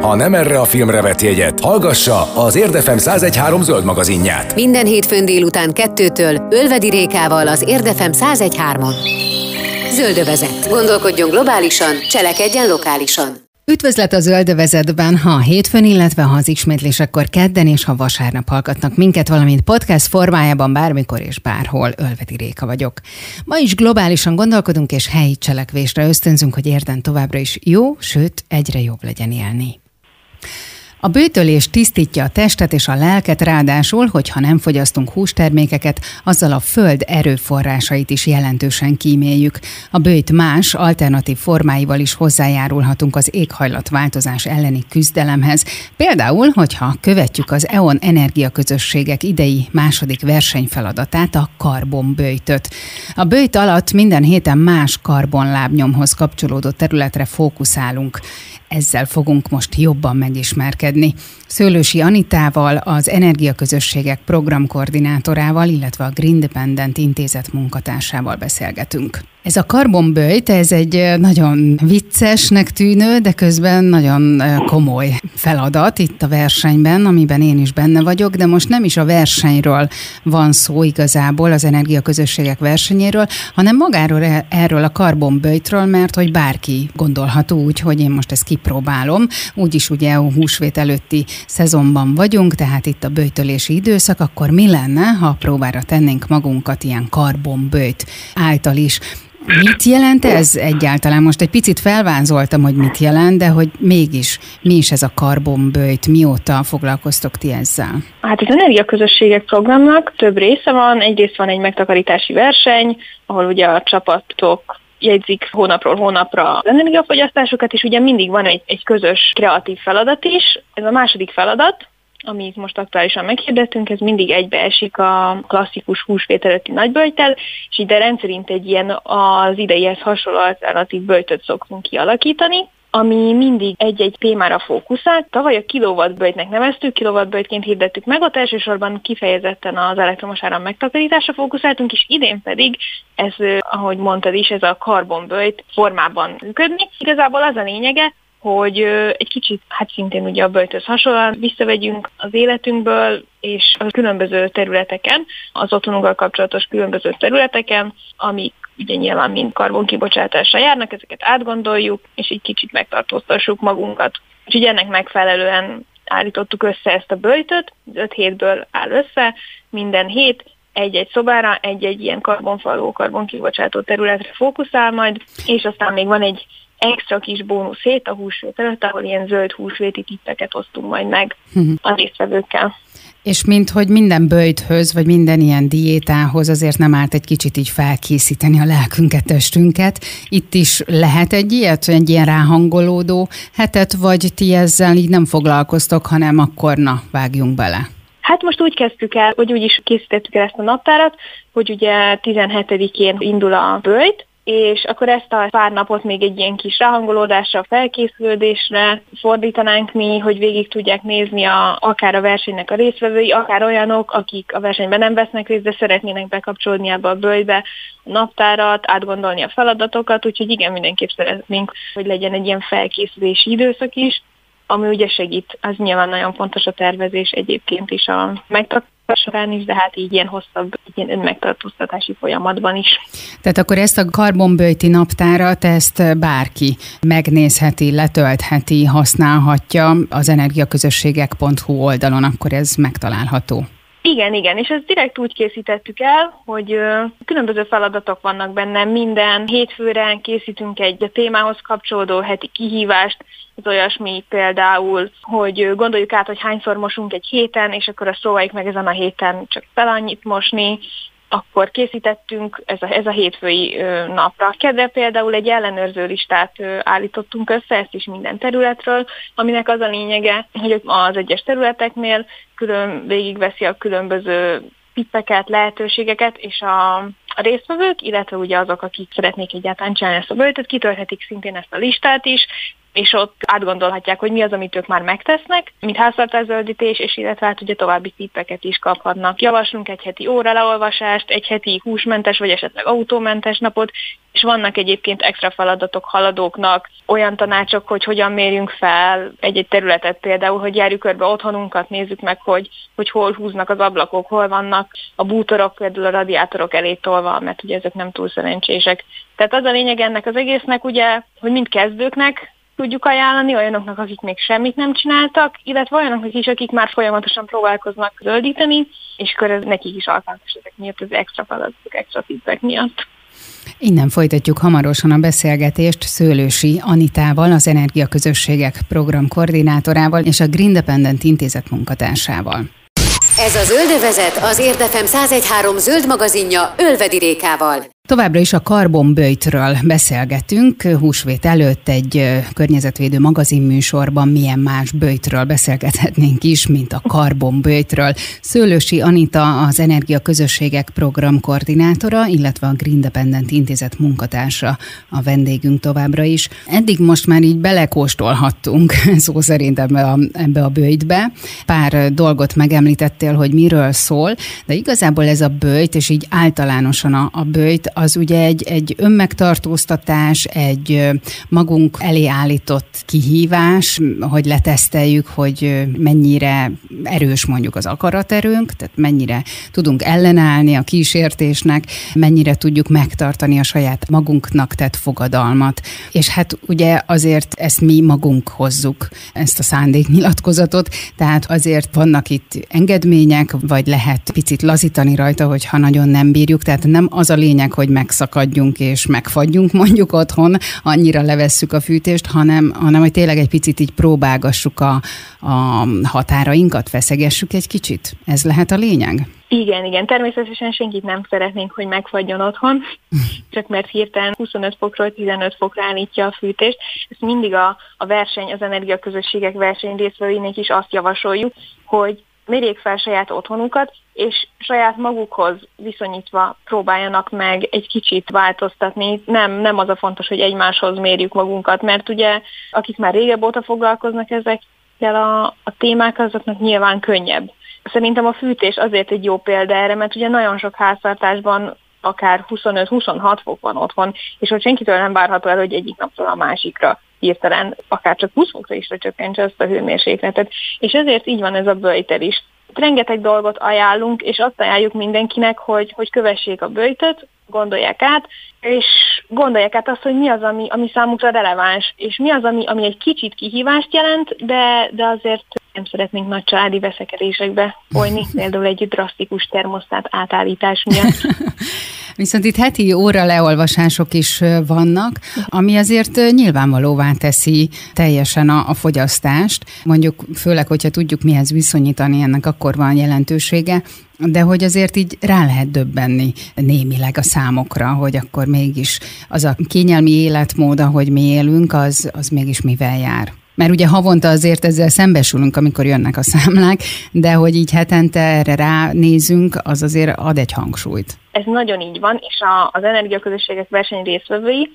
Ha nem erre a filmre vett jegyet, hallgassa az Érdefem 1013 zöld magazinját. Minden hétfőn délután kettőtől Ölvedi Rékával az Érdefem 1013-on. Zöldövezet. Gondolkodjon globálisan, cselekedjen lokálisan. Üdvözlet a Zöldövezetben, ha hétfőn, illetve ha az ismétlésekor kedden és ha vasárnap hallgatnak minket, valamint podcast formájában bármikor és bárhol. Ölvedi Réka vagyok. Ma is globálisan gondolkodunk és helyi cselekvésre ösztönzünk, hogy érden továbbra is jó, sőt egyre jobb legyen élni. A bőtölés tisztítja a testet és a lelket, ráadásul, hogyha nem fogyasztunk hústermékeket, azzal a föld erőforrásait is jelentősen kíméljük. A bőjt más, alternatív formáival is hozzájárulhatunk az éghajlatváltozás elleni küzdelemhez. Például, hogyha követjük az EON energiaközösségek idei második versenyfeladatát, a karbonbőjtöt. A bőjt alatt minden héten más karbonlábnyomhoz kapcsolódó területre fókuszálunk. Ezzel fogunk most jobban megismerkedni. Szőlősi Anitával, az Energiaközösségek programkoordinátorával, illetve a Green Dependent intézet munkatársával beszélgetünk. Ez a karbonböjt, ez egy nagyon viccesnek tűnő, de közben nagyon komoly feladat itt a versenyben, amiben én is benne vagyok, de most nem is a versenyről van szó igazából, az energiaközösségek versenyéről, hanem magáról e- erről a karbonböjtről, mert hogy bárki gondolható úgy, hogy én most ezt kipróbálom, úgyis ugye a húsvét előtti szezonban vagyunk, tehát itt a böjtölési időszak, akkor mi lenne, ha próbára tennénk magunkat ilyen karbonböjt által is. Mit jelent ez egyáltalán? Most egy picit felvázoltam, hogy mit jelent, de hogy mégis mi is ez a karbonböjt, mióta foglalkoztok ti ezzel? Hát az energiaközösségek programnak több része van. Egyrészt van egy megtakarítási verseny, ahol ugye a csapatok jegyzik hónapról hónapra az energiafogyasztásokat, és ugye mindig van egy, egy közös kreatív feladat is. Ez a második feladat, amit most aktuálisan meghirdettünk, ez mindig egybeesik a klasszikus húsvét előtti nagyböjtel, és ide rendszerint egy ilyen az ideihez hasonló alternatív böjtöt szoktunk kialakítani, ami mindig egy-egy témára fókuszál. Tavaly a kilowattböjtnek neveztük, kilowattböjtként hirdettük meg, ott elsősorban kifejezetten az elektromos áram megtakarításra fókuszáltunk, és idén pedig ez, ahogy mondtad is, ez a karbonböjt formában működni. Igazából az a lényege, hogy egy kicsit, hát szintén ugye a böjtöz hasonlóan visszavegyünk az életünkből, és a különböző területeken, az otthonunkkal kapcsolatos különböző területeken, amik ugye nyilván mind karbonkibocsátásra járnak, ezeket átgondoljuk, és egy kicsit megtartóztassuk magunkat. Úgyhogy ennek megfelelően állítottuk össze ezt a böjtöt, öt hétből áll össze, minden hét egy-egy szobára, egy-egy ilyen karbonfaló, karbonkibocsátó területre fókuszál majd, és aztán még van egy extra kis bónusz hét a húsvét előtt, ahol ilyen zöld húsvéti tippeket osztunk majd meg uh-huh. a résztvevőkkel. És mint hogy minden bőjthöz, vagy minden ilyen diétához azért nem árt egy kicsit így felkészíteni a lelkünket, testünket. Itt is lehet egy ilyet, egy ilyen ráhangolódó hetet, vagy ti ezzel így nem foglalkoztok, hanem akkor na, vágjunk bele. Hát most úgy kezdtük el, hogy úgy is készítettük el ezt a naptárat, hogy ugye 17-én indul a bőjt, és akkor ezt a pár napot még egy ilyen kis ráhangolódásra, felkészülődésre fordítanánk mi, hogy végig tudják nézni a, akár a versenynek a résztvevői, akár olyanok, akik a versenyben nem vesznek részt, de szeretnének bekapcsolódni ebbe a bőjbe a naptárat, átgondolni a feladatokat, úgyhogy igen, mindenképp szeretnénk, hogy legyen egy ilyen felkészülési időszak is, ami ugye segít, az nyilván nagyon fontos a tervezés egyébként is a megtartás során is, de hát így ilyen hosszabb, ilyen önmegtartóztatási folyamatban is. Tehát akkor ezt a karbonbőti naptárat, ezt bárki megnézheti, letöltheti, használhatja az energiaközösségek.hu oldalon, akkor ez megtalálható. Igen, igen, és ezt direkt úgy készítettük el, hogy különböző feladatok vannak benne. Minden hétfőre készítünk egy a témához kapcsolódó heti kihívást, ez olyasmi például, hogy gondoljuk át, hogy hányszor mosunk egy héten, és akkor azt próbáljuk meg ezen a héten csak fel annyit mosni, akkor készítettünk ez a, ez a hétfői napra. Kedve például egy ellenőrző listát állítottunk össze, ezt is minden területről, aminek az a lényege, hogy az egyes területeknél külön végigveszi a különböző tippeket, lehetőségeket, és a, a résztvevők, illetve ugye azok, akik szeretnék egyáltalán csinálni ezt a böjtöt, kitölthetik szintén ezt a listát is, és ott átgondolhatják, hogy mi az, amit ők már megtesznek, mint háztartászöldítés, és illetve hát ugye további tippeket is kaphatnak. Javaslunk egy heti óraleolvasást, egy heti húsmentes vagy esetleg autómentes napot, és vannak egyébként extra feladatok haladóknak, olyan tanácsok, hogy hogyan mérjünk fel egy-egy területet például, hogy járjuk körbe otthonunkat, nézzük meg, hogy, hogy hol húznak az ablakok, hol vannak a bútorok, például a radiátorok elé tolva, mert ugye ezek nem túl szerencsések. Tehát az a lényeg ennek az egésznek ugye, hogy mind kezdőknek tudjuk ajánlani olyanoknak, akik még semmit nem csináltak, illetve olyanoknak is, akik már folyamatosan próbálkoznak zöldíteni, és akkor ez nekik is alkalmas ezek miatt, az extra feladatok, extra feedback miatt. Innen folytatjuk hamarosan a beszélgetést Szőlősi Anitával, az Energiaközösségek program koordinátorával és a Green Dependent intézet munkatársával. Ez a Zöldövezet az Érdefem 1013 zöld magazinja Ölvedi Rékával. Továbbra is a karbonbőjtről beszélgetünk. Húsvét előtt egy környezetvédő magazinműsorban milyen más bőjtről beszélgethetnénk is, mint a karbonbőjtről. Szőlősi Anita az Energia Közösségek program koordinátora, illetve a Green Dependent Intézet munkatársa a vendégünk továbbra is. Eddig most már így belekóstolhattunk, szó szerint ebbe a, ebbe a bőjtbe. Pár dolgot megemlítettél, hogy miről szól, de igazából ez a bőjt, és így általánosan a, a bőjt az ugye egy, egy önmegtartóztatás, egy magunk elé állított kihívás, hogy leteszteljük, hogy mennyire erős mondjuk az akaraterőnk, tehát mennyire tudunk ellenállni a kísértésnek, mennyire tudjuk megtartani a saját magunknak tett fogadalmat. És hát ugye azért ezt mi magunk hozzuk, ezt a szándéknyilatkozatot, tehát azért vannak itt engedmények, vagy lehet picit lazítani rajta, hogyha nagyon nem bírjuk, tehát nem az a lényeg, hogy hogy megszakadjunk és megfagyjunk mondjuk otthon, annyira levesszük a fűtést, hanem, hanem hogy tényleg egy picit így próbálgassuk a, a határainkat, feszegessük egy kicsit. Ez lehet a lényeg? Igen, igen. Természetesen senkit nem szeretnénk, hogy megfagyjon otthon, csak mert hirtelen 25 fokról 15 fokra állítja a fűtést. Ezt mindig a, a verseny, az energiaközösségek verseny részvevőinek is azt javasoljuk, hogy mérjék fel saját otthonukat, és saját magukhoz viszonyítva próbáljanak meg egy kicsit változtatni. Nem, nem az a fontos, hogy egymáshoz mérjük magunkat, mert ugye akik már régebb óta foglalkoznak ezekkel a, a témákkal, azoknak nyilván könnyebb. Szerintem a fűtés azért egy jó példa erre, mert ugye nagyon sok háztartásban akár 25-26 fok van otthon, és hogy senkitől nem várható el, hogy egyik napról a másikra hirtelen akár csak 20 fokra is lecsökkentse ezt a hőmérsékletet. És ezért így van ez a böjter is. Rengeteg dolgot ajánlunk, és azt ajánljuk mindenkinek, hogy, hogy kövessék a böjtöt, gondolják át, és gondolják át azt, hogy mi az, ami, ami számukra releváns, és mi az, ami, ami egy kicsit kihívást jelent, de, de azért nem szeretnénk nagy családi veszekedésekbe folyni, például egy drasztikus termosztát átállítás miatt. Viszont itt heti óra leolvasások is vannak, ami azért nyilvánvalóvá teszi teljesen a, a fogyasztást. Mondjuk főleg, hogyha tudjuk mihez viszonyítani, ennek akkor van jelentősége, de hogy azért így rá lehet döbbenni némileg a számokra, hogy akkor mégis az a kényelmi életmód, ahogy mi élünk, az, az mégis mivel jár. Mert ugye havonta azért ezzel szembesülünk, amikor jönnek a számlák, de hogy így hetente erre ránézünk, az azért ad egy hangsúlyt. Ez nagyon így van, és a, az energiaközösségek verseny részvevői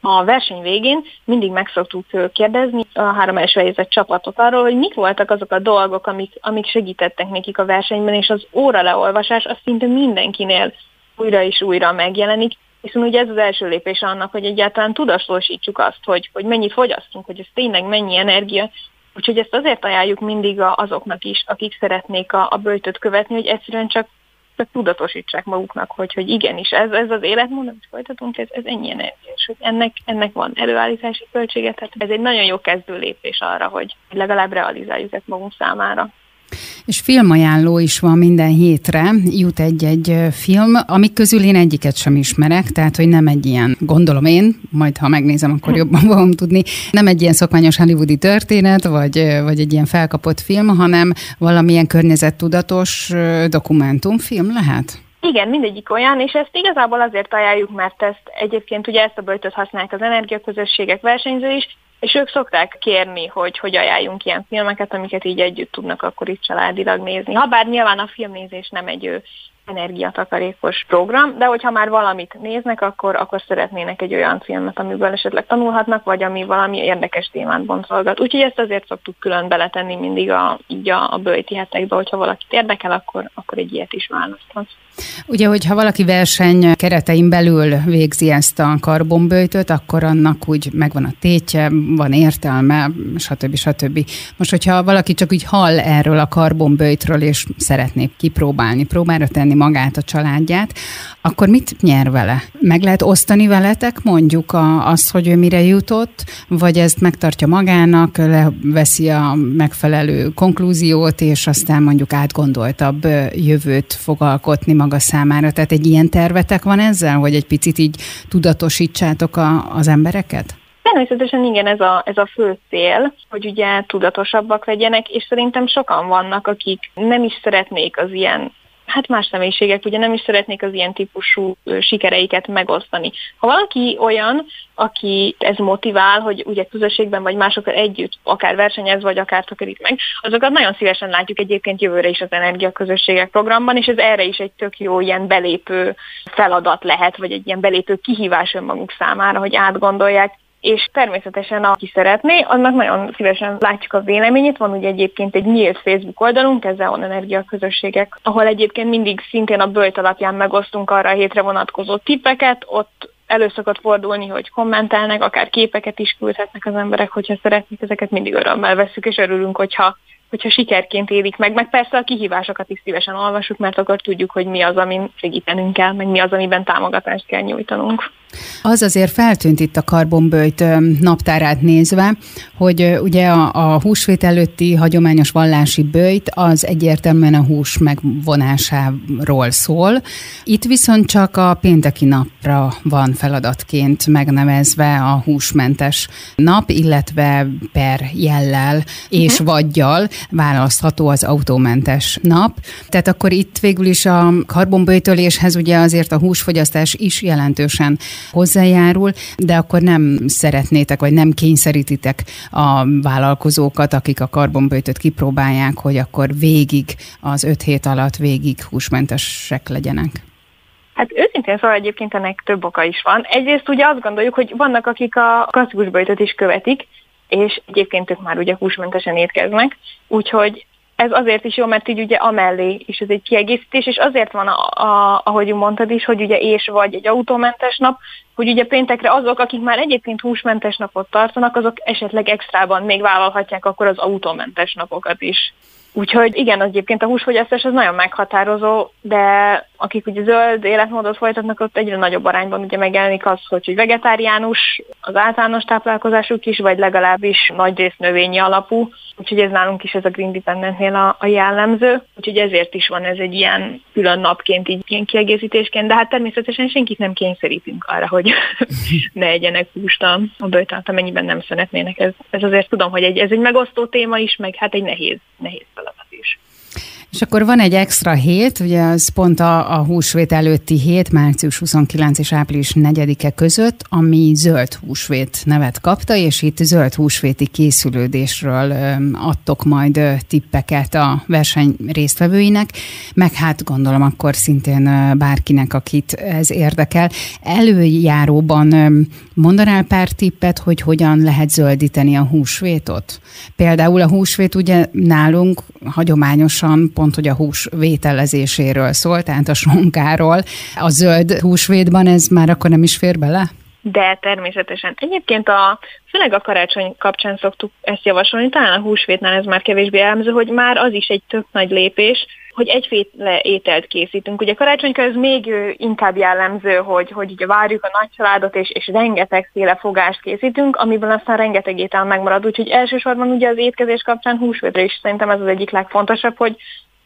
a verseny végén mindig meg szoktuk kérdezni a három első helyezett csapatot arról, hogy mik voltak azok a dolgok, amik, amik segítettek nekik a versenyben, és az óra leolvasás az szinte mindenkinél újra és újra megjelenik, hiszen ugye ez az első lépés annak, hogy egyáltalán tudatosítsuk azt, hogy, hogy mennyit fogyasztunk, hogy ez tényleg mennyi energia, Úgyhogy ezt azért ajánljuk mindig azoknak is, akik szeretnék a, a böjtöt követni, hogy egyszerűen csak, csak tudatosítsák maguknak, hogy, hogy igenis, ez, ez az életmód, amit folytatunk, ez, ez ennyi energia, és hogy ennek, ennek van előállítási költsége, tehát ez egy nagyon jó kezdő lépés arra, hogy legalább realizáljuk ezt magunk számára. És filmajánló is van minden hétre, jut egy-egy film, amik közül én egyiket sem ismerek, tehát hogy nem egy ilyen, gondolom én, majd ha megnézem, akkor jobban fogom tudni, nem egy ilyen szokványos hollywoodi történet, vagy, vagy egy ilyen felkapott film, hanem valamilyen környezettudatos dokumentumfilm lehet? Igen, mindegyik olyan, és ezt igazából azért ajánljuk, mert ezt egyébként ugye ezt a böjtöt használják az energiaközösségek versenyző is, és ők szokták kérni, hogy, hogy ajánljunk ilyen filmeket, amiket így együtt tudnak akkor itt családilag nézni. Habár nyilván a filmnézés nem egy energiatakarékos program, de hogyha már valamit néznek, akkor, akkor szeretnének egy olyan filmet, amiből esetleg tanulhatnak, vagy ami valami érdekes témát bontolgat. Úgyhogy ezt azért szoktuk külön beletenni mindig a, így a, a bőti hetekbe, hogyha valakit érdekel, akkor, akkor egy ilyet is választhat. Ugye, hogyha valaki verseny keretein belül végzi ezt a karbonbőjtöt, akkor annak úgy megvan a tétje, van értelme, stb. stb. Most, hogyha valaki csak úgy hall erről a karbonbőjtről, és szeretné kipróbálni, próbára tenni magát, a családját, akkor mit nyer vele? Meg lehet osztani veletek mondjuk a, azt, hogy ő mire jutott, vagy ezt megtartja magának, leveszi a megfelelő konklúziót, és aztán mondjuk átgondoltabb jövőt fog alkotni maga számára. Tehát egy ilyen tervetek van ezzel, hogy egy picit így tudatosítsátok a, az embereket? Természetesen igen, ez a, ez a fő cél, hogy ugye tudatosabbak legyenek, és szerintem sokan vannak, akik nem is szeretnék az ilyen hát más személyiségek ugye nem is szeretnék az ilyen típusú sikereiket megosztani. Ha valaki olyan, aki ez motivál, hogy ugye közösségben vagy másokkal együtt akár versenyez, vagy akár takarít meg, azokat nagyon szívesen látjuk egyébként jövőre is az energiaközösségek programban, és ez erre is egy tök jó ilyen belépő feladat lehet, vagy egy ilyen belépő kihívás önmaguk számára, hogy átgondolják, és természetesen aki szeretné, annak nagyon szívesen látjuk a véleményét. Van ugye egyébként egy nyílt Facebook oldalunk, ez a Energia Közösségek, ahol egyébként mindig szintén a böjt alapján megosztunk arra a hétre vonatkozó tippeket, ott elő szokott fordulni, hogy kommentelnek, akár képeket is küldhetnek az emberek, hogyha szeretnék, ezeket mindig örömmel veszük, és örülünk, hogyha hogyha sikerként élik meg, meg persze a kihívásokat is szívesen olvasjuk, mert akkor tudjuk, hogy mi az, amin segítenünk kell, meg mi az, amiben támogatást kell nyújtanunk. Az azért feltűnt itt a karbonbőjt naptárát nézve, hogy ugye a, a húsvét előtti hagyományos vallási bőjt az egyértelműen a hús megvonásáról szól. Itt viszont csak a pénteki napra van feladatként megnevezve a húsmentes nap, illetve per jellel és uh-huh. vagyjal választható az autómentes nap. Tehát akkor itt végül is a karbonbőjtöléshez ugye azért a húsfogyasztás is jelentősen hozzájárul, de akkor nem szeretnétek, vagy nem kényszerítitek a vállalkozókat, akik a karbonbőjtöt kipróbálják, hogy akkor végig az öt hét alatt végig húsmentesek legyenek. Hát őszintén szóval egyébként ennek több oka is van. Egyrészt ugye azt gondoljuk, hogy vannak, akik a klasszikus bőjtöt is követik, és egyébként ők már ugye húsmentesen étkeznek, úgyhogy ez azért is jó, mert így ugye amellé is ez egy kiegészítés, és azért van, a, a, ahogy mondtad is, hogy ugye és vagy egy autómentes nap, hogy ugye péntekre azok, akik már egyébként húsmentes napot tartanak, azok esetleg extrában még vállalhatják akkor az autómentes napokat is. Úgyhogy igen, az egyébként a húsfogyasztás az nagyon meghatározó, de akik ugye zöld életmódot folytatnak, ott egyre nagyobb arányban ugye megjelenik az, hogy, vegetáriánus az általános táplálkozásuk is, vagy legalábbis nagy rész növényi alapú. Úgyhogy ez nálunk is ez a Green Dependentnél a, a jellemző. Úgyhogy ezért is van ez egy ilyen külön napként, így ilyen kiegészítésként, de hát természetesen senkit nem kényszerítünk arra, hogy ne egyenek húst a, a bőtát, amennyiben nem szeretnének. Ez, ez azért tudom, hogy egy, ez egy megosztó téma is, meg hát egy nehéz, nehéz feladat is. És akkor van egy extra hét, ugye az pont a, a húsvét előtti hét, március 29 és április 4-e között, ami zöld húsvét nevet kapta, és itt zöld húsvéti készülődésről adtok majd tippeket a verseny résztvevőinek, meg hát gondolom akkor szintén bárkinek, akit ez érdekel. Előjáróban mondanál pár tippet, hogy hogyan lehet zöldíteni a húsvétot? Például a húsvét ugye nálunk hagyományosan pont, hogy a hús vételezéséről szól, tehát a sonkáról. A zöld húsvétban ez már akkor nem is fér bele? De természetesen. Egyébként a, főleg a karácsony kapcsán szoktuk ezt javasolni, talán a húsvétnál ez már kevésbé elmző, hogy már az is egy tök nagy lépés, hogy egyféle ételt készítünk. Ugye karácsonykor ez még inkább jellemző, hogy, hogy ugye várjuk a nagy családot, és, és rengetegféle fogást készítünk, amiből aztán rengeteg étel megmarad. Úgyhogy elsősorban ugye az étkezés kapcsán húsvétre is szerintem ez az egyik legfontosabb, hogy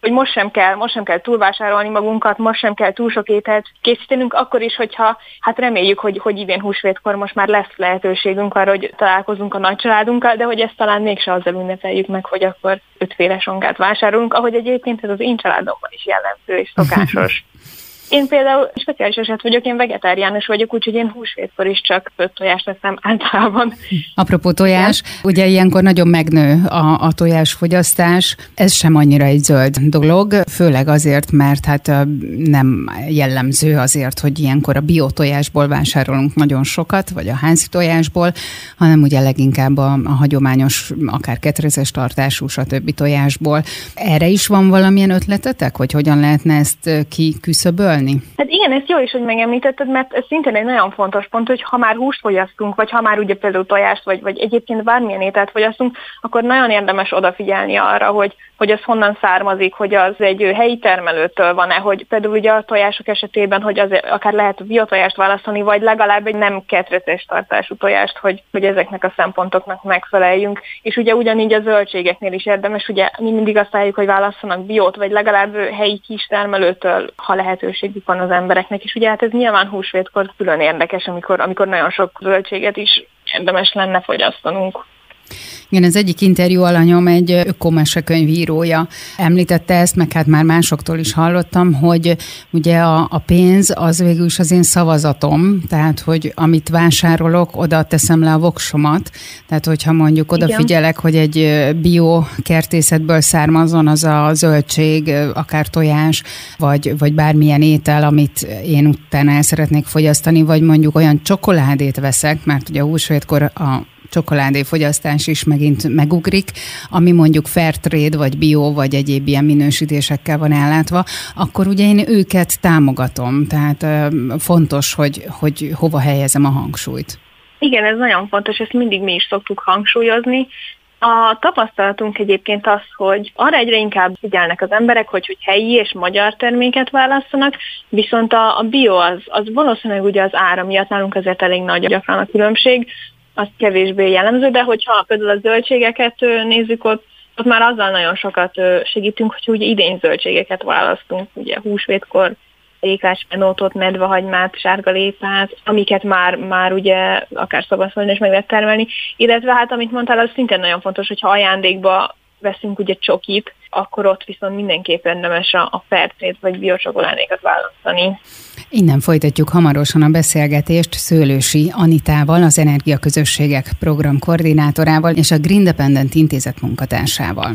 hogy most sem kell, most sem kell túlvásárolni magunkat, most sem kell túl sok ételt készítenünk, akkor is, hogyha hát reméljük, hogy, hogy idén húsvétkor most már lesz lehetőségünk arra, hogy találkozunk a nagy családunkkal, de hogy ezt talán mégse azzal ünnepeljük meg, hogy akkor ötféle sonkát vásárolunk, ahogy egyébként ez az én családomban is jellemző és szokásos. Én például speciális eset vagyok, én vegetáriánus vagyok, úgyhogy én húsvétkor is csak öt tojást teszem általában. Apropó tojás, Igen? ugye ilyenkor nagyon megnő a, a tojásfogyasztás. Ez sem annyira egy zöld dolog, főleg azért, mert hát nem jellemző azért, hogy ilyenkor a biotojásból vásárolunk nagyon sokat, vagy a házi tojásból, hanem ugye leginkább a, a hagyományos, akár ketrezes tartású, stb. tojásból. Erre is van valamilyen ötletetek, hogy hogyan lehetne ezt kiküszöbölni? Hát igen, ez jó is, hogy megemlítetted, mert ez szintén egy nagyon fontos pont, hogy ha már húst fogyasztunk, vagy ha már ugye például tojást, vagy, vagy egyébként bármilyen ételt fogyasztunk, akkor nagyon érdemes odafigyelni arra, hogy, hogy ez honnan származik, hogy az egy helyi termelőtől van-e, hogy például ugye a tojások esetében, hogy az akár lehet biotojást választani, vagy legalább egy nem ketreces tartású tojást, hogy, hogy ezeknek a szempontoknak megfeleljünk. És ugye ugyanígy a zöldségeknél is érdemes, ugye mi mindig azt álljuk, hogy válasszanak biót, vagy legalább helyi kis termelőtől, ha lehetőségük van az embereknek. És ugye hát ez nyilván húsvétkor külön érdekes, amikor, amikor nagyon sok zöldséget is érdemes lenne fogyasztanunk. Igen, az egyik interjú alanyom egy ökomesekönyvírója említette ezt, meg hát már másoktól is hallottam, hogy ugye a, a pénz az végül is az én szavazatom, tehát hogy amit vásárolok, oda teszem le a voksomat, tehát hogyha mondjuk odafigyelek, hogy egy bio kertészetből származon az a zöldség, akár tojás, vagy, vagy bármilyen étel, amit én utána el szeretnék fogyasztani, vagy mondjuk olyan csokoládét veszek, mert ugye a húsvétkor a csokoládé fogyasztás is megint megugrik, ami mondjuk fair trade, vagy bio, vagy egyéb ilyen minősítésekkel van ellátva, akkor ugye én őket támogatom. Tehát fontos, hogy, hogy hova helyezem a hangsúlyt. Igen, ez nagyon fontos, ezt mindig mi is szoktuk hangsúlyozni. A tapasztalatunk egyébként az, hogy arra egyre inkább figyelnek az emberek, hogy, hogy helyi és magyar terméket választanak, viszont a, a bio az, az valószínűleg ugye az ára miatt nálunk azért elég nagy gyakran a különbség, az kevésbé jellemző, de hogyha például a zöldségeket nézzük, ott, ott már azzal nagyon sokat segítünk, hogy ugye idén zöldségeket választunk, ugye húsvétkor éklás penótot, medvehagymát, sárga lépát, amiket már, már ugye akár szabadszolni és meg lehet termelni, illetve hát amit mondtál, az szintén nagyon fontos, hogyha ajándékba veszünk ugye csokit, akkor ott viszont mindenképpen érdemes a, a fercét vagy biocsokoládékat választani. Innen folytatjuk hamarosan a beszélgetést Szőlősi Anitával, az Energiaközösségek program koordinátorával és a Green Dependent intézet munkatársával.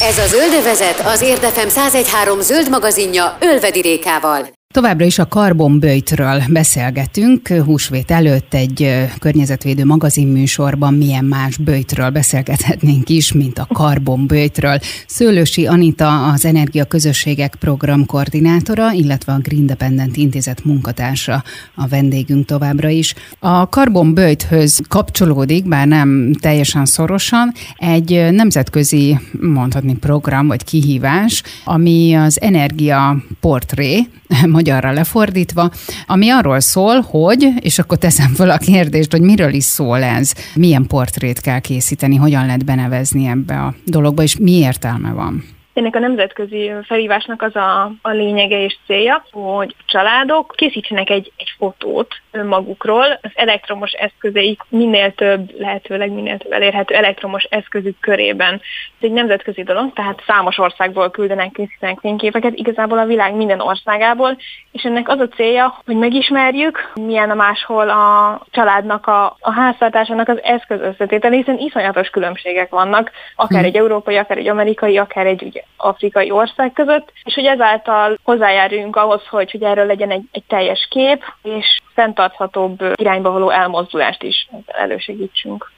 Ez a Zöldövezet az Érdefem 1013 zöld magazinja Ölvedi Rékával. Továbbra is a karbonböjtről beszélgetünk. Húsvét előtt egy környezetvédő magazinműsorban milyen más böjtről beszélgethetnénk is, mint a karbonböjtről. Szőlősi Anita az Energia Közösségek program koordinátora, illetve a Green Dependent Intézet munkatársa a vendégünk továbbra is. A karbonböjthöz kapcsolódik, bár nem teljesen szorosan, egy nemzetközi, mondhatni program vagy kihívás, ami az energia portré, magyarra lefordítva, ami arról szól, hogy, és akkor teszem fel a kérdést, hogy miről is szól ez, milyen portrét kell készíteni, hogyan lehet benevezni ebbe a dologba, és mi értelme van. Ennek a nemzetközi felhívásnak az a, a lényege és célja, hogy családok készítsenek egy, egy fotót önmagukról, az elektromos eszközeik minél több, lehetőleg minél több elérhető elektromos eszközük körében. Ez egy nemzetközi dolog, tehát számos országból küldenek, készítenek fényképeket, igazából a világ minden országából, és ennek az a célja, hogy megismerjük, milyen a máshol a családnak, a, a háztartásának az eszköz összetétel, hiszen iszonyatos különbségek vannak, akár egy európai, akár egy amerikai, akár egy ugye, afrikai ország között, és hogy ezáltal hozzájáruljunk ahhoz, hogy, hogy erről legyen egy, egy teljes kép, és fenntarthatóbb irányba való elmozdulást is elősegítsünk.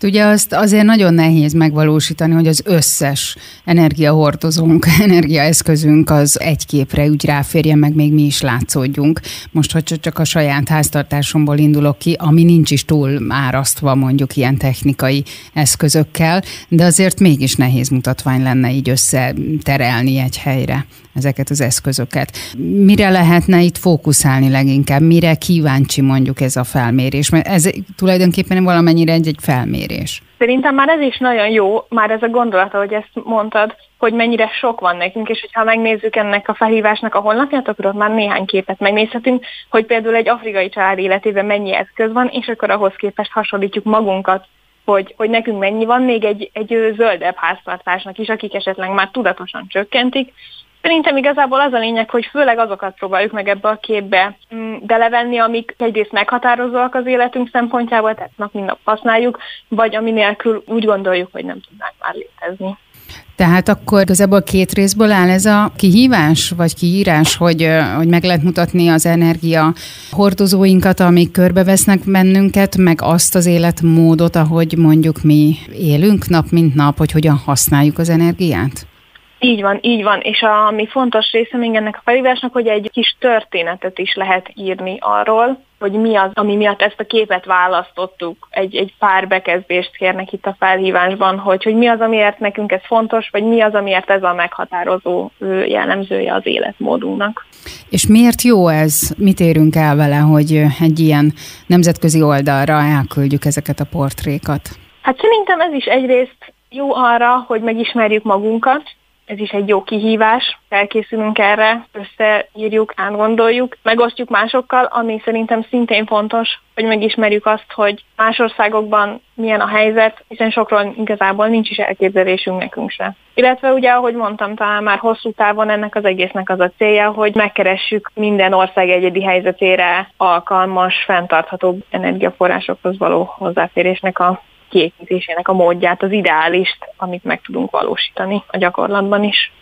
Hát ugye azt azért nagyon nehéz megvalósítani, hogy az összes energiahordozónk, energiaeszközünk az egy képre úgy ráférjen, meg még mi is látszódjunk. Most, hogy csak a saját háztartásomból indulok ki, ami nincs is túl árasztva mondjuk ilyen technikai eszközökkel, de azért mégis nehéz mutatvány lenne így összeterelni egy helyre ezeket az eszközöket. Mire lehetne itt fókuszálni leginkább? Mire kíváncsi mondjuk ez a felmérés? Mert ez tulajdonképpen valamennyire egy, egy felmérés. Szerintem már ez is nagyon jó, már ez a gondolat, hogy ezt mondtad, hogy mennyire sok van nekünk, és hogyha megnézzük ennek a felhívásnak a honlapját, akkor ott már néhány képet megnézhetünk, hogy például egy afrikai család életében mennyi eszköz van, és akkor ahhoz képest hasonlítjuk magunkat hogy, hogy nekünk mennyi van még egy, egy zöldebb háztartásnak is, akik esetleg már tudatosan csökkentik Szerintem igazából az a lényeg, hogy főleg azokat próbáljuk meg ebbe a képbe belevenni, mm, amik egyrészt meghatározóak az életünk szempontjából, tehát nap mint nap használjuk, vagy ami nélkül úgy gondoljuk, hogy nem tudnánk már létezni. Tehát akkor igazából két részből áll ez a kihívás, vagy kiírás, hogy, hogy meg lehet mutatni az energia hordozóinkat, amik körbevesznek bennünket, meg azt az életmódot, ahogy mondjuk mi élünk nap mint nap, hogy hogyan használjuk az energiát? Így van, így van. És a, ami fontos része még ennek a felhívásnak, hogy egy kis történetet is lehet írni arról, hogy mi az, ami miatt ezt a képet választottuk. Egy, egy pár bekezdést kérnek itt a felhívásban, hogy, hogy mi az, amiért nekünk ez fontos, vagy mi az, amiért ez a meghatározó jellemzője az életmódunknak. És miért jó ez? Mit érünk el vele, hogy egy ilyen nemzetközi oldalra elküldjük ezeket a portrékat? Hát szerintem ez is egyrészt jó arra, hogy megismerjük magunkat, ez is egy jó kihívás, felkészülünk erre, összeírjuk, átgondoljuk, megosztjuk másokkal, ami szerintem szintén fontos, hogy megismerjük azt, hogy más országokban milyen a helyzet, hiszen sokról igazából nincs is elképzelésünk nekünk se. Illetve ugye, ahogy mondtam, talán már hosszú távon ennek az egésznek az a célja, hogy megkeressük minden ország egyedi helyzetére alkalmas, fenntartható energiaforrásokhoz való hozzáférésnek a kiépítésének a módját, az ideálist, amit meg tudunk valósítani a gyakorlatban is.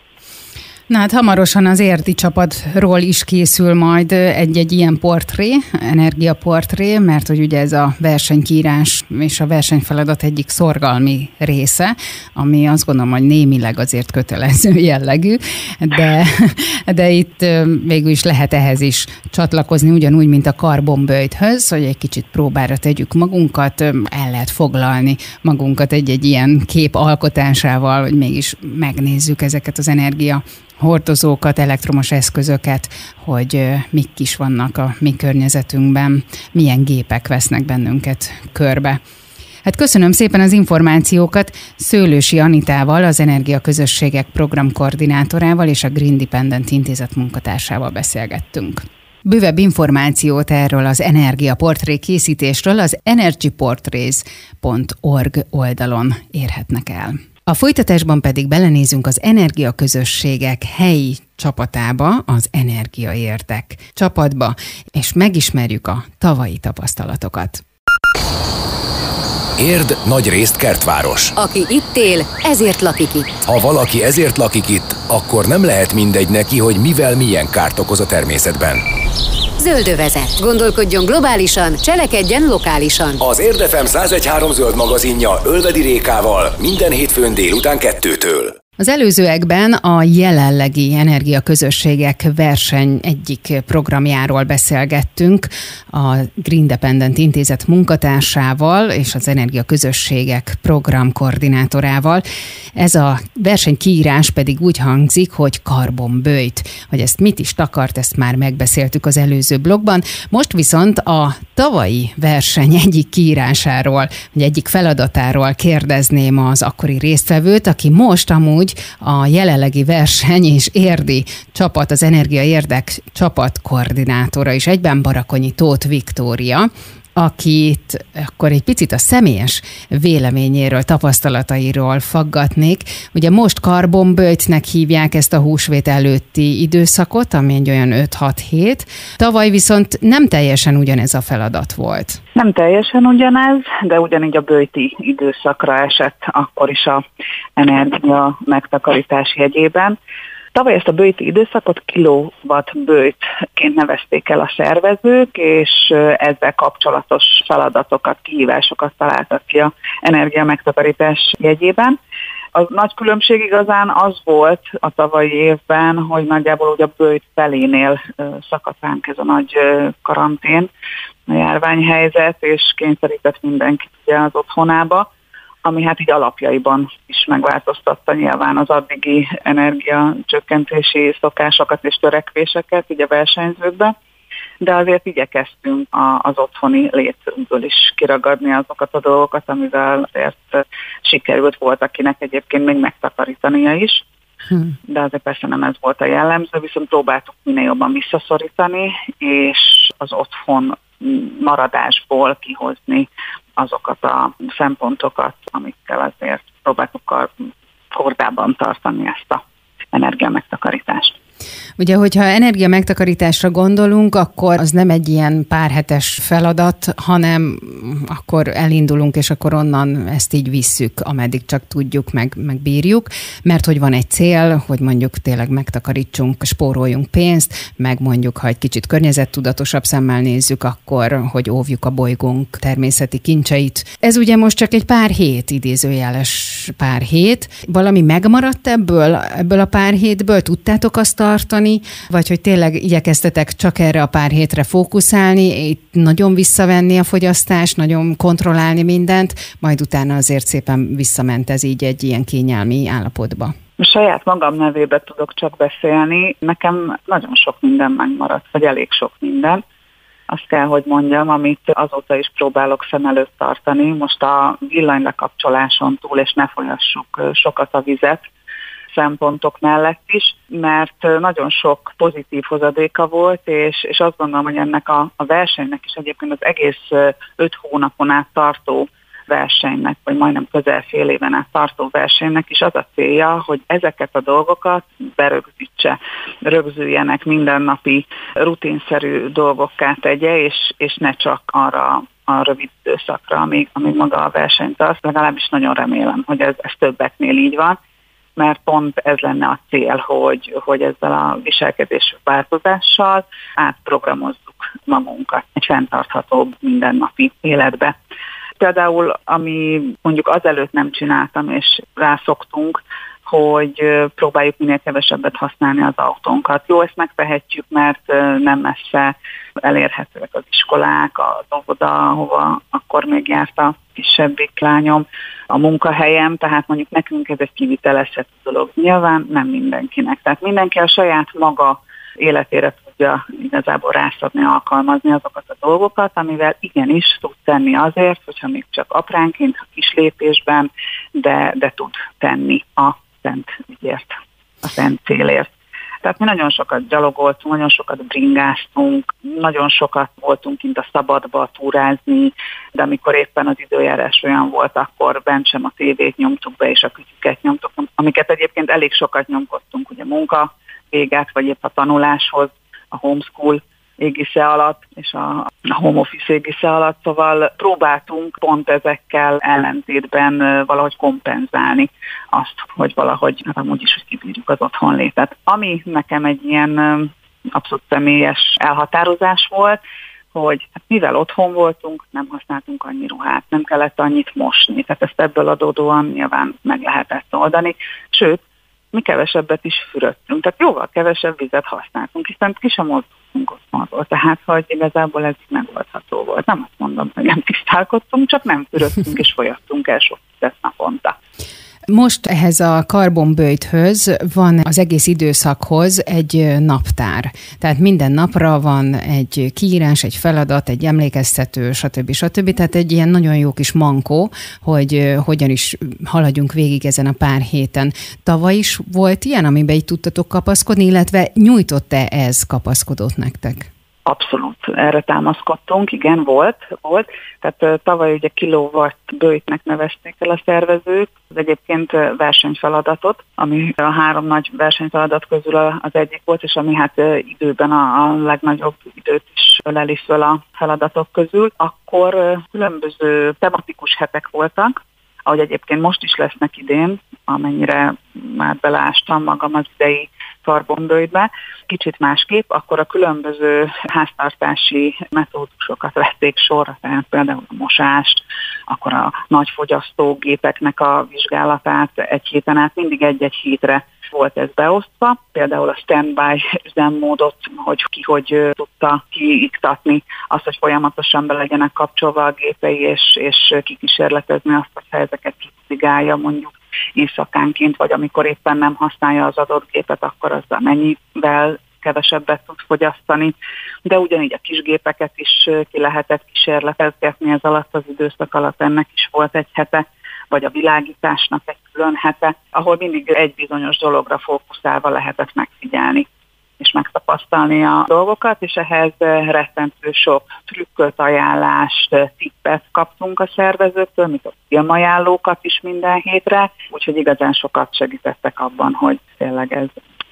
Na hát hamarosan az érdi csapatról is készül majd egy-egy ilyen portré, energiaportré, mert hogy ugye ez a versenykírás és a versenyfeladat egyik szorgalmi része, ami azt gondolom, hogy némileg azért kötelező jellegű, de, de itt végül is lehet ehhez is csatlakozni, ugyanúgy, mint a karbonböjthöz, hogy egy kicsit próbára tegyük magunkat, el lehet foglalni magunkat egy-egy ilyen kép alkotásával, hogy mégis megnézzük ezeket az energia hordozókat, elektromos eszközöket, hogy mik is vannak a mi környezetünkben, milyen gépek vesznek bennünket körbe. Hát köszönöm szépen az információkat. Szőlősi Anitával, az Energiaközösségek programkoordinátorával és a Green Dependent Intézet munkatársával beszélgettünk. Bővebb információt erről az energiaportré készítésről az energyportrays.org oldalon érhetnek el. A folytatásban pedig belenézünk az energiaközösségek helyi csapatába, az Energiaértek csapatba, és megismerjük a tavalyi tapasztalatokat. Érd nagy részt kertváros. Aki itt él, ezért lakik itt. Ha valaki ezért lakik itt, akkor nem lehet mindegy neki, hogy mivel milyen kárt okoz a természetben. Zöldövezet. Gondolkodjon globálisan, cselekedjen lokálisan. Az Érdefem 1013 zöld magazinja Ölvedi Rékával minden hétfőn délután kettőtől. Az előzőekben a jelenlegi energiaközösségek verseny egyik programjáról beszélgettünk a Green Dependent Intézet munkatársával és az energiaközösségek programkoordinátorával. Ez a verseny kiírás pedig úgy hangzik, hogy karbonbőjt. Hogy ezt mit is takart, ezt már megbeszéltük az előző blogban. Most viszont a tavalyi verseny egyik kiírásáról, vagy egyik feladatáról kérdezném az akkori résztvevőt, aki most amúgy úgy a jelenlegi verseny és érdi csapat, az Energia Érdek csapat koordinátora is. Egyben Barakonyi Tóth Viktória, akit akkor egy picit a személyes véleményéről, tapasztalatairól faggatnék. Ugye most karbonböjtnek hívják ezt a húsvét előtti időszakot, ami egy olyan 5-6 hét. Tavaly viszont nem teljesen ugyanez a feladat volt. Nem teljesen ugyanez, de ugyanígy a bőti időszakra esett akkor is a energia megtakarítás jegyében. Tavaly ezt a bőti időszakot kilowatt bőtként nevezték el a szervezők, és ezzel kapcsolatos feladatokat, kihívásokat találtak ki a energia megtakarítás jegyében. A nagy különbség igazán az volt a tavalyi évben, hogy nagyjából ugye a bőjt felénél szakadt ránk ez a nagy karantén, a járványhelyzet, és kényszerített mindenkit ugye az otthonába ami hát így alapjaiban is megváltoztatta nyilván az addigi energiacsökkentési szokásokat és törekvéseket így a versenyzőkbe, de azért igyekeztünk az otthoni létünkből is kiragadni azokat a dolgokat, amivel azért sikerült volt, akinek egyébként még megtakarítania is. Hmm. De azért persze nem ez volt a jellemző, viszont próbáltuk minél jobban visszaszorítani, és az otthon maradásból kihozni azokat a szempontokat, amikkel azért próbáltuk kordában tartani ezt a energiamegtakarítást. Ugye, hogyha energia megtakarításra gondolunk, akkor az nem egy ilyen pár hetes feladat, hanem akkor elindulunk, és akkor onnan ezt így visszük, ameddig csak tudjuk, meg, meg bírjuk, mert hogy van egy cél, hogy mondjuk tényleg megtakarítsunk, spóroljunk pénzt, meg mondjuk, ha egy kicsit környezettudatosabb szemmel nézzük, akkor, hogy óvjuk a bolygónk természeti kincseit. Ez ugye most csak egy pár hét, idézőjeles pár hét. Valami megmaradt ebből, ebből a pár hétből? Tudtátok azt tartani, tartani, vagy hogy tényleg igyekeztetek csak erre a pár hétre fókuszálni, itt nagyon visszavenni a fogyasztást, nagyon kontrollálni mindent, majd utána azért szépen visszament ez így egy ilyen kényelmi állapotba. Saját magam nevébe tudok csak beszélni. Nekem nagyon sok minden megmaradt, vagy elég sok minden. Azt kell, hogy mondjam, amit azóta is próbálok szem előtt tartani. Most a villanylekapcsoláson túl, és ne folyassuk sokat a vizet, szempontok mellett is, mert nagyon sok pozitív hozadéka volt, és, és azt gondolom, hogy ennek a, a versenynek is egyébként az egész öt hónapon át tartó versenynek, vagy majdnem közel fél éven át tartó versenynek is az a célja, hogy ezeket a dolgokat berögzítse, rögzüljenek mindennapi rutinszerű dolgokká tegye, és, és ne csak arra a rövid időszakra, amíg, amíg maga a verseny tart. Legalábbis nagyon remélem, hogy ez, ez többeknél így van mert pont ez lenne a cél, hogy, hogy ezzel a viselkedés változással átprogramozzuk magunkat egy fenntarthatóbb mindennapi életbe. Például, ami mondjuk azelőtt nem csináltam, és rászoktunk, hogy próbáljuk minél kevesebbet használni az autónkat. Jó, ezt megtehetjük, mert nem messze elérhetőek az iskolák, az óvoda, ahova akkor még járt a kisebbik lányom, a munkahelyem, tehát mondjuk nekünk ez egy kivitelezhető dolog. Nyilván nem mindenkinek. Tehát mindenki a saját maga életére tudja igazából rászabni, alkalmazni azokat a dolgokat, amivel igenis tud tenni azért, hogyha még csak apránként, a kis lépésben, de, de tud tenni a szent ügyért, a szent célért. Tehát mi nagyon sokat gyalogoltunk, nagyon sokat bringáztunk, nagyon sokat voltunk kint a szabadba túrázni, de amikor éppen az időjárás olyan volt, akkor bent sem a tévét nyomtuk be, és a kütyüket nyomtuk, amiket egyébként elég sokat nyomkodtunk, ugye munka véget, vagy épp a tanuláshoz, a homeschool égisze alatt, és a, home office égisze alatt, szóval próbáltunk pont ezekkel ellentétben valahogy kompenzálni azt, hogy valahogy, hát amúgy is, hogy kibírjuk az otthonlétet. Ami nekem egy ilyen abszolút személyes elhatározás volt, hogy hát mivel otthon voltunk, nem használtunk annyi ruhát, nem kellett annyit mosni, tehát ezt ebből adódóan nyilván meg lehetett oldani. Sőt, mi kevesebbet is fürödtünk, tehát jóval kevesebb vizet használtunk, hiszen ki sem mozdultunk otthonról, tehát hogy igazából ez megoldható volt. Nem azt mondom, hogy nem tisztálkodtunk, csak nem fürödtünk és folyattunk el sok vizet naponta. Most ehhez a karbonbőjthöz van az egész időszakhoz egy naptár. Tehát minden napra van egy kiírás, egy feladat, egy emlékeztető, stb. stb. Tehát egy ilyen nagyon jó kis mankó, hogy hogyan is haladjunk végig ezen a pár héten. Tavaly is volt ilyen, amiben így tudtatok kapaszkodni, illetve nyújtott-e ez kapaszkodót nektek? Abszolút. Erre támaszkodtunk, igen, volt, volt. Tehát tavaly ugye kilowatt bőjtnek nevezték el a szervezők, az egyébként versenyfeladatot, ami a három nagy versenyfeladat közül az egyik volt, és ami hát időben a legnagyobb időt is öleli föl a feladatok közül, akkor különböző tematikus hetek voltak, ahogy egyébként most is lesznek idén, amennyire már belástam magam az idei karbonbőjtbe, kicsit másképp, akkor a különböző háztartási metódusokat vették sorra, tehát például a mosást, akkor a nagy fogyasztógépeknek a vizsgálatát egy héten át mindig egy-egy hétre volt ez beosztva. Például a standby üzemmódot, hogy ki hogy tudta kiiktatni azt, hogy folyamatosan be legyenek kapcsolva a gépei, és, és kikísérletezni azt, hogy ha ezeket kicigálja mondjuk éjszakánként, vagy amikor éppen nem használja az adott gépet, akkor azzal mennyivel kevesebbet tud fogyasztani, de ugyanígy a kisgépeket is ki lehetett kísérletezgetni ez alatt az időszak alatt, ennek is volt egy hete, vagy a világításnak egy külön hete, ahol mindig egy bizonyos dologra fókuszálva lehetett megfigyelni és megtapasztalni a dolgokat, és ehhez rettentő sok trükköt, ajánlást, tippet kaptunk a szervezőtől, mint a filmajánlókat is minden hétre, úgyhogy igazán sokat segítettek abban, hogy tényleg ez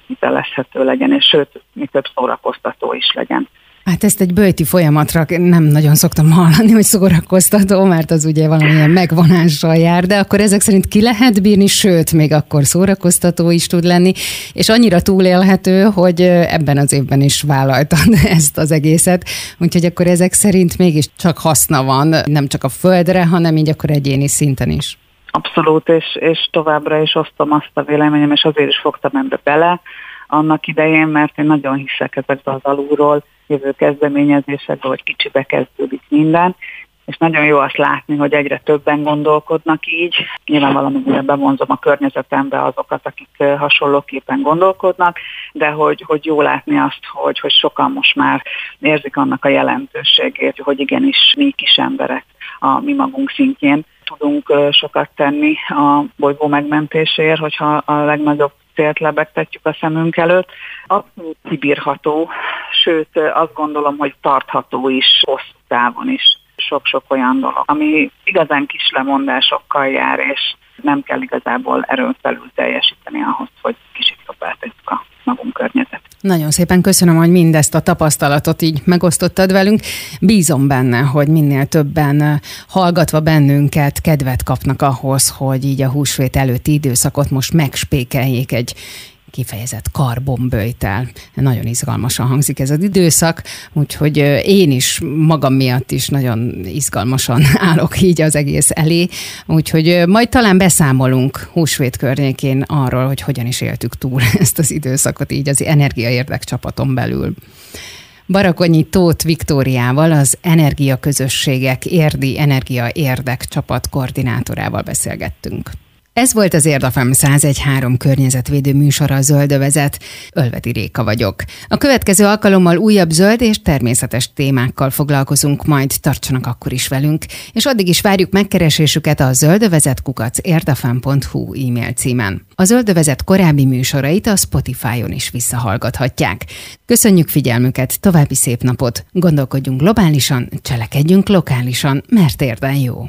hitelezhető legyen, és sőt, mi több szórakoztató is legyen. Hát ezt egy bőti folyamatra nem nagyon szoktam hallani, hogy szórakoztató, mert az ugye valamilyen megvonással jár, de akkor ezek szerint ki lehet bírni, sőt, még akkor szórakoztató is tud lenni, és annyira túlélhető, hogy ebben az évben is vállaltad ezt az egészet, úgyhogy akkor ezek szerint mégis csak haszna van, nem csak a földre, hanem így akkor egyéni szinten is. Abszolút, és, és továbbra is osztom azt a véleményem, és azért is fogtam ebbe bele annak idején, mert én nagyon hiszek ezekbe az alulról jövő kezdeményezésekbe, hogy kicsibe kezdődik minden, és nagyon jó azt látni, hogy egyre többen gondolkodnak így. Nyilván valamire bevonzom a környezetembe azokat, akik hasonlóképpen gondolkodnak, de hogy, hogy jó látni azt, hogy, hogy sokan most már érzik annak a jelentőségét, hogy igenis mi kis emberek a mi magunk szintjén tudunk sokat tenni a bolygó megmentésért, hogyha a legnagyobb célt lebegtetjük a szemünk előtt. Abszolút kibírható, sőt azt gondolom, hogy tartható is, hosszú távon is sok-sok olyan dolog, ami igazán kis lemondásokkal jár, és nem kell igazából erőn felül teljesíteni ahhoz, hogy kicsit jobbá a magunk környezet. Nagyon szépen köszönöm, hogy mindezt a tapasztalatot így megosztottad velünk. Bízom benne, hogy minél többen hallgatva bennünket kedvet kapnak ahhoz, hogy így a húsvét előtti időszakot most megspékeljék egy kifejezett karbonböjtel. Nagyon izgalmasan hangzik ez az időszak, úgyhogy én is magam miatt is nagyon izgalmasan állok így az egész elé, úgyhogy majd talán beszámolunk húsvét környékén arról, hogy hogyan is éltük túl ezt az időszakot így az energiaérdek csapaton belül. Barakonyi Tóth Viktóriával, az Energiaközösségek érdi energia érdek csapat koordinátorával beszélgettünk. Ez volt az Érdafem 1013 környezetvédő műsora a Zöldövezet. Ölvedi Réka vagyok. A következő alkalommal újabb zöld és természetes témákkal foglalkozunk, majd tartsanak akkor is velünk, és addig is várjuk megkeresésüket a zöldövezetkukac érdafem.hu e-mail címen. A Zöldövezet korábbi műsorait a Spotify-on is visszahallgathatják. Köszönjük figyelmüket, további szép napot! Gondolkodjunk globálisan, cselekedjünk lokálisan, mert érden jó!